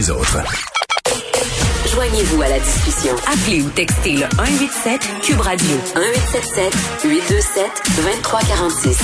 les autres. Joignez-vous à la discussion. Appelez ou textez le 187 Cube Radio 1877 827 2346.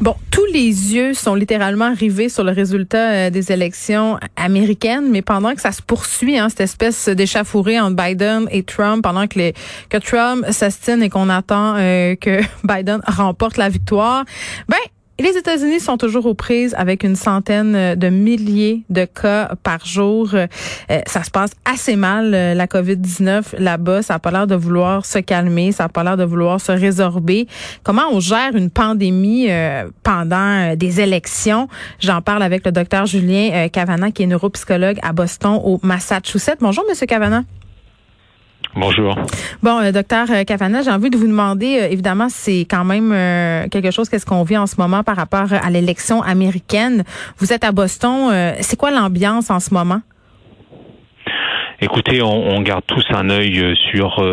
Bon, tous les yeux sont littéralement rivés sur le résultat euh, des élections américaines, mais pendant que ça se poursuit, hein, cette espèce d'échafourée entre Biden et Trump, pendant que, les, que Trump s'astine et qu'on attend euh, que Biden remporte la victoire, ben les États-Unis sont toujours aux prises avec une centaine de milliers de cas par jour. Euh, ça se passe assez mal, euh, la COVID-19 là-bas. Ça n'a pas l'air de vouloir se calmer, ça n'a pas l'air de vouloir se résorber. Comment on gère une pandémie euh, pendant des élections? J'en parle avec le docteur Julien Cavana, qui est neuropsychologue à Boston, au Massachusetts. Bonjour, Monsieur Cavana. Bonjour. Bon, euh, docteur euh, Cavana, j'ai envie de vous demander, euh, évidemment, c'est quand même quelque chose qu'est-ce qu'on vit en ce moment par rapport à l'élection américaine? Vous êtes à Boston, c'est quoi l'ambiance en ce moment? Écoutez, on, garde tous un œil sur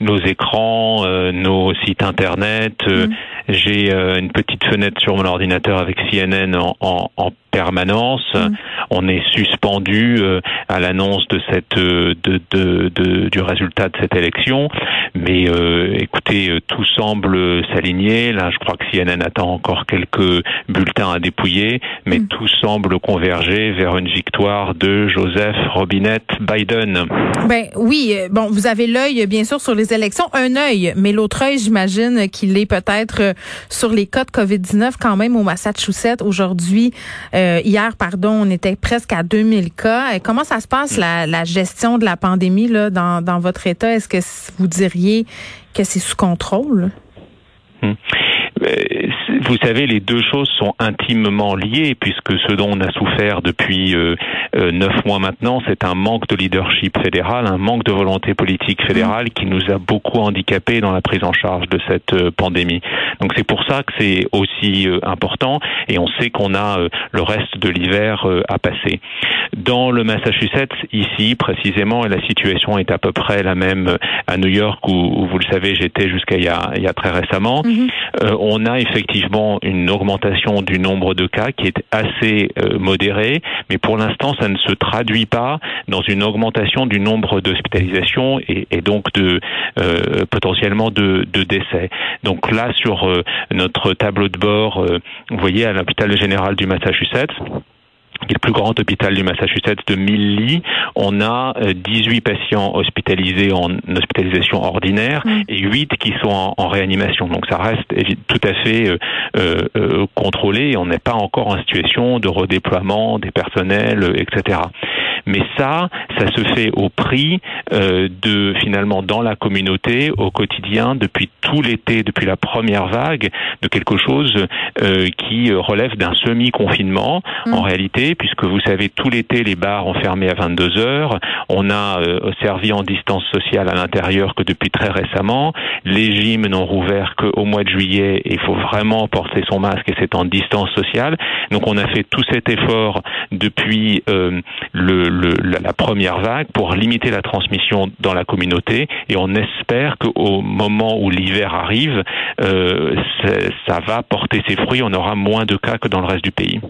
nos écrans, nos sites internet. Mm. J'ai une petite fenêtre sur mon ordinateur avec CNN en, en permanence. Mm. On est suspendu euh, à l'annonce de cette euh, de, de, de, du résultat de cette élection. Mais euh, écoutez, tout semble s'aligner. Là, je crois que CNN attend encore quelques bulletins à dépouiller, mais mm. tout semble converger vers une victoire de Joseph Robinette Biden. Ben oui, bon, vous avez l'œil bien sûr sur les élections, un œil, mais l'autre œil, j'imagine qu'il est peut-être sur les cas de Covid-19 quand même au Massachusetts aujourd'hui. Euh, hier, pardon, on était presque à 2000 cas. Comment ça se passe la, gestion de la pandémie là dans, votre État? Est-ce que vous diriez que c'est sous contrôle? Hmm. Euh, vous savez, les deux choses sont intimement liées, puisque ce dont on a souffert depuis euh, euh, neuf mois maintenant, c'est un manque de leadership fédéral, un manque de volonté politique fédérale qui nous a beaucoup handicapés dans la prise en charge de cette pandémie. Donc c'est pour ça que c'est aussi important, et on sait qu'on a le reste de l'hiver à passer. Dans le Massachusetts, ici précisément, la situation est à peu près la même à New York, où, vous le savez, j'étais jusqu'à il, il, y a très récemment. Mm-hmm on a effectivement une augmentation du nombre de cas qui est assez euh, modérée, mais pour l'instant, ça ne se traduit pas dans une augmentation du nombre d'hospitalisations et, donc de euh, potentiellement de, décès. Donc là, sur euh, notre tableau de bord, vous voyez à l'hôpital général du Massachusetts, qui est le plus grand hôpital du Massachusetts de 1000 lits, on a 18 euh, patients hospitalisés en hospitalisation ordinaire mm. et 8 qui sont en, réanimation. Donc ça reste tout à fait euh, euh, contrôlé. On n'est pas encore en situation de redéploiement des personnels, etc. Mais ça, ça se fait au prix euh, de finalement dans la communauté au quotidien depuis tout l'été, depuis la première vague, de quelque chose euh, qui relève d'un semi-confinement en mm. réalité, puisque vous savez tout l'été les bars ont fermé à 22 heures, on a euh, servi en distance sociale à l'intérieur que depuis très récemment, les gyms n'ont rouvert qu'au mois de juillet et il faut vraiment porter son masque et c'est en distance sociale. Donc on a fait tout cet effort depuis euh, le, la première vague pour limiter la transmission dans la communauté et on espère qu'au moment où l'hiver arrive, euh, ça va porter ses fruits, on aura moins de cas que dans le reste du pays.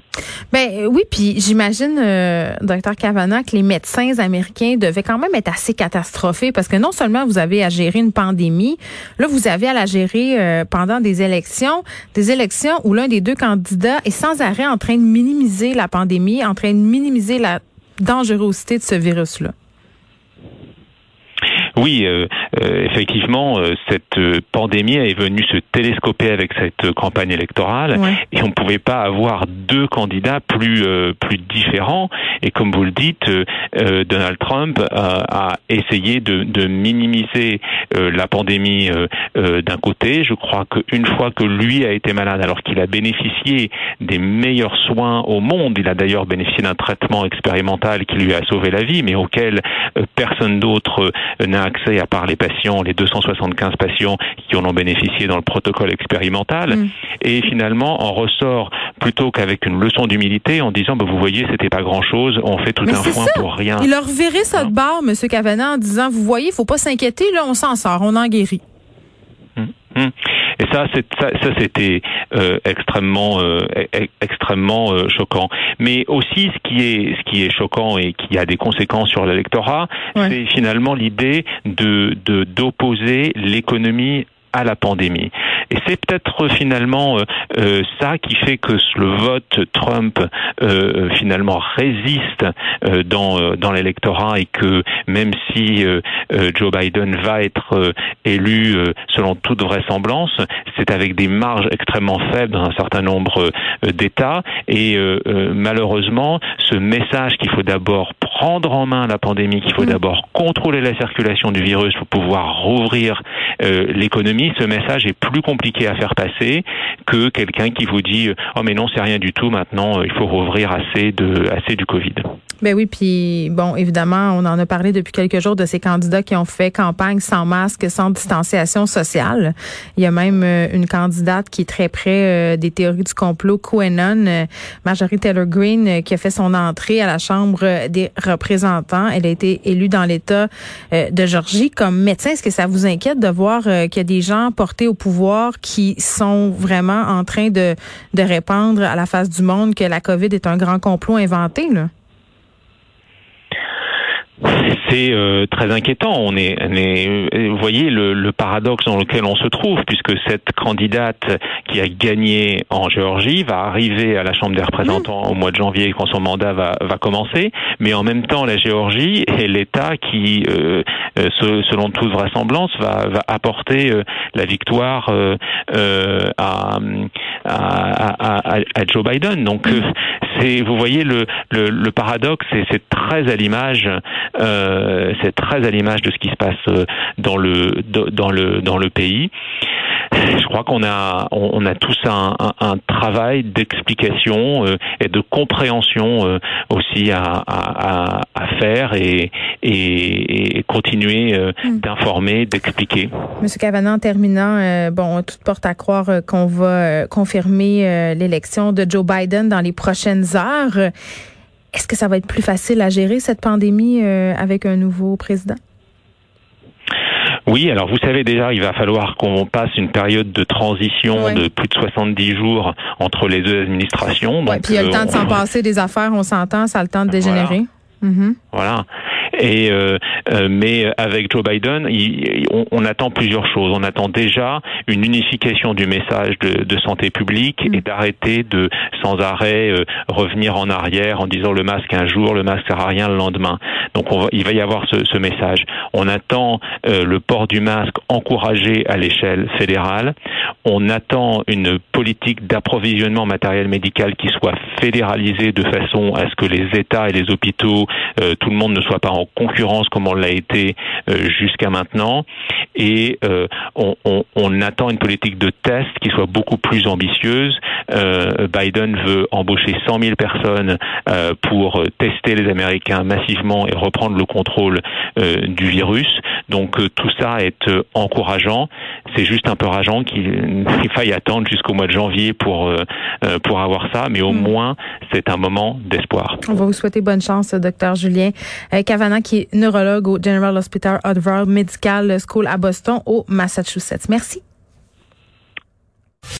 Ben oui, puis j'imagine, euh, docteur Cavana, que les médecins américains devaient quand même être assez catastrophés parce que non seulement vous avez à gérer une pandémie, là vous avez à la gérer euh, pendant des élections, des élections où l'un des deux candidats est sans arrêt en train de minimiser la pandémie, en train de minimiser la dangerosité de ce virus-là. Oui, euh, euh, effectivement, euh, cette pandémie est venue se télescoper avec cette campagne électorale et on ne pouvait pas avoir deux candidats plus plus différents. Et comme vous le dites, Donald Trump a essayé de, de minimiser la pandémie d'un côté. Je crois qu'une fois que lui a été malade, alors qu'il a bénéficié des meilleurs soins au monde, il a d'ailleurs bénéficié d'un traitement expérimental qui lui a sauvé la vie, mais auquel personne d'autre n'a accès à part les patients, les 275 patients qui en ont bénéficié dans le protocole expérimental. Mm. Et finalement, on ressort plutôt qu'avec une leçon d'humilité en disant, bah, vous voyez, c'était pas grand chose, on fait tout un foin pour rien. Il leur verrait sa barre, M. Cavana, en disant, vous voyez, il faut pas s'inquiéter, là, on s'en sort, on en guérit. Mm. Mm. Et ça, ça, ça c'était euh, extrêmement, euh, e-, extrêmement euh, choquant. Mais aussi, ce qui est, ce qui est choquant et qui a des conséquences sur l'électorat, c'est finalement l'idée de d'opposer l'économie à la pandémie. Et c'est peut-être finalement euh, euh, ça qui fait que le vote Trump euh, finalement résiste dans dans l'électorat et que même si Joe Biden va être élu selon toute vraisemblance, c'est avec des marges extrêmement faibles dans un certain nombre d'États et malheureusement ce message qu'il faut d'abord prendre en main la pandémie, qu'il faut mm. d'abord contrôler la circulation du virus pour pouvoir rouvrir l'économie, ce message est plus compliqué à faire passer que quelqu'un qui vous dit oh mais non c'est rien du tout maintenant euh, il faut rouvrir assez de assez du Covid. Ben oui, puis bon, évidemment, on en a parlé depuis quelques jours de ces candidats qui ont fait campagne sans masque, sans distanciation sociale. Il y a même euh, une candidate qui est très près euh, des théories du complot, QAnon, Marjorie Taylor Greene, qui a fait son entrée à la Chambre des représentants. Elle a été élue dans l'État de Georgie comme médecin. Est-ce que ça vous inquiète de voir qu'il y a des gens portés au pouvoir qui sont vraiment en train de, de répandre à la face du monde que la COVID est un grand complot inventé, là? C'est euh, très inquiétant. On est, euh, vous voyez le, paradoxe dans lequel on se trouve, puisque cette candidate qui a gagné en Géorgie va arriver à la Chambre des représentants au mois de janvier quand son mandat va, va commencer, mais en même temps la Géorgie est l'État qui, euh, selon toute vraisemblance, va, va apporter la victoire à, à, à, Joe Biden. Donc c'est, vous voyez le, le, le paradoxe, c'est très à l'image euh, c'est très à l'image de ce qui se passe euh, dans le dans le dans le pays. Je crois qu'on a on, a tous un, un, travail d'explication euh, et de compréhension aussi à, à, à, faire et, et, continuer hmm. d'informer, d'expliquer. Monsieur Cavana, en terminant, bon, toute porte à croire qu'on va confirmer l'élection de Joe Biden dans les prochaines heures. Est-ce que ça va être plus facile à gérer cette pandémie euh, avec un nouveau président? Oui, alors vous savez déjà, il va falloir qu'on passe une période de transition de plus de 70 jours entre les deux administrations. Oui, puis il y a le temps de euh, s'en passer des affaires, on s'entend, ça a le temps de dégénérer. Mm-hmm. Voilà. Et euh, euh, mais avec Joe Biden, on, attend plusieurs choses. On attend déjà une unification du message de, de santé publique mm. et d'arrêter de sans arrêt euh, revenir en arrière en disant le masque un jour, le masque sert à rien le lendemain. Donc on va, il va y avoir ce, ce message. On attend le port du masque encouragé à l'échelle fédérale. On attend une politique d'approvisionnement matériel médical qui soit fédéralisée de façon à ce que les États et les hôpitaux, tout le monde ne soit pas en concurrence comme on l'a été euh, jusqu'à maintenant. Et euh, on, attend une politique de test qui soit beaucoup plus ambitieuse. Euh, Biden veut embaucher 100 000 personnes pour tester les Américains massivement et reprendre le contrôle du virus. Donc tout ça est encourageant. C'est juste un peu rageant qu'il faille attendre jusqu'au mois de janvier pour pour avoir ça, mais au mm. moins c'est un moment d'espoir. On va vous souhaiter bonne chance, docteur Julien Cavana qui est neurologue au General Hospital Harvard Medical School à Boston, au Massachusetts. Merci.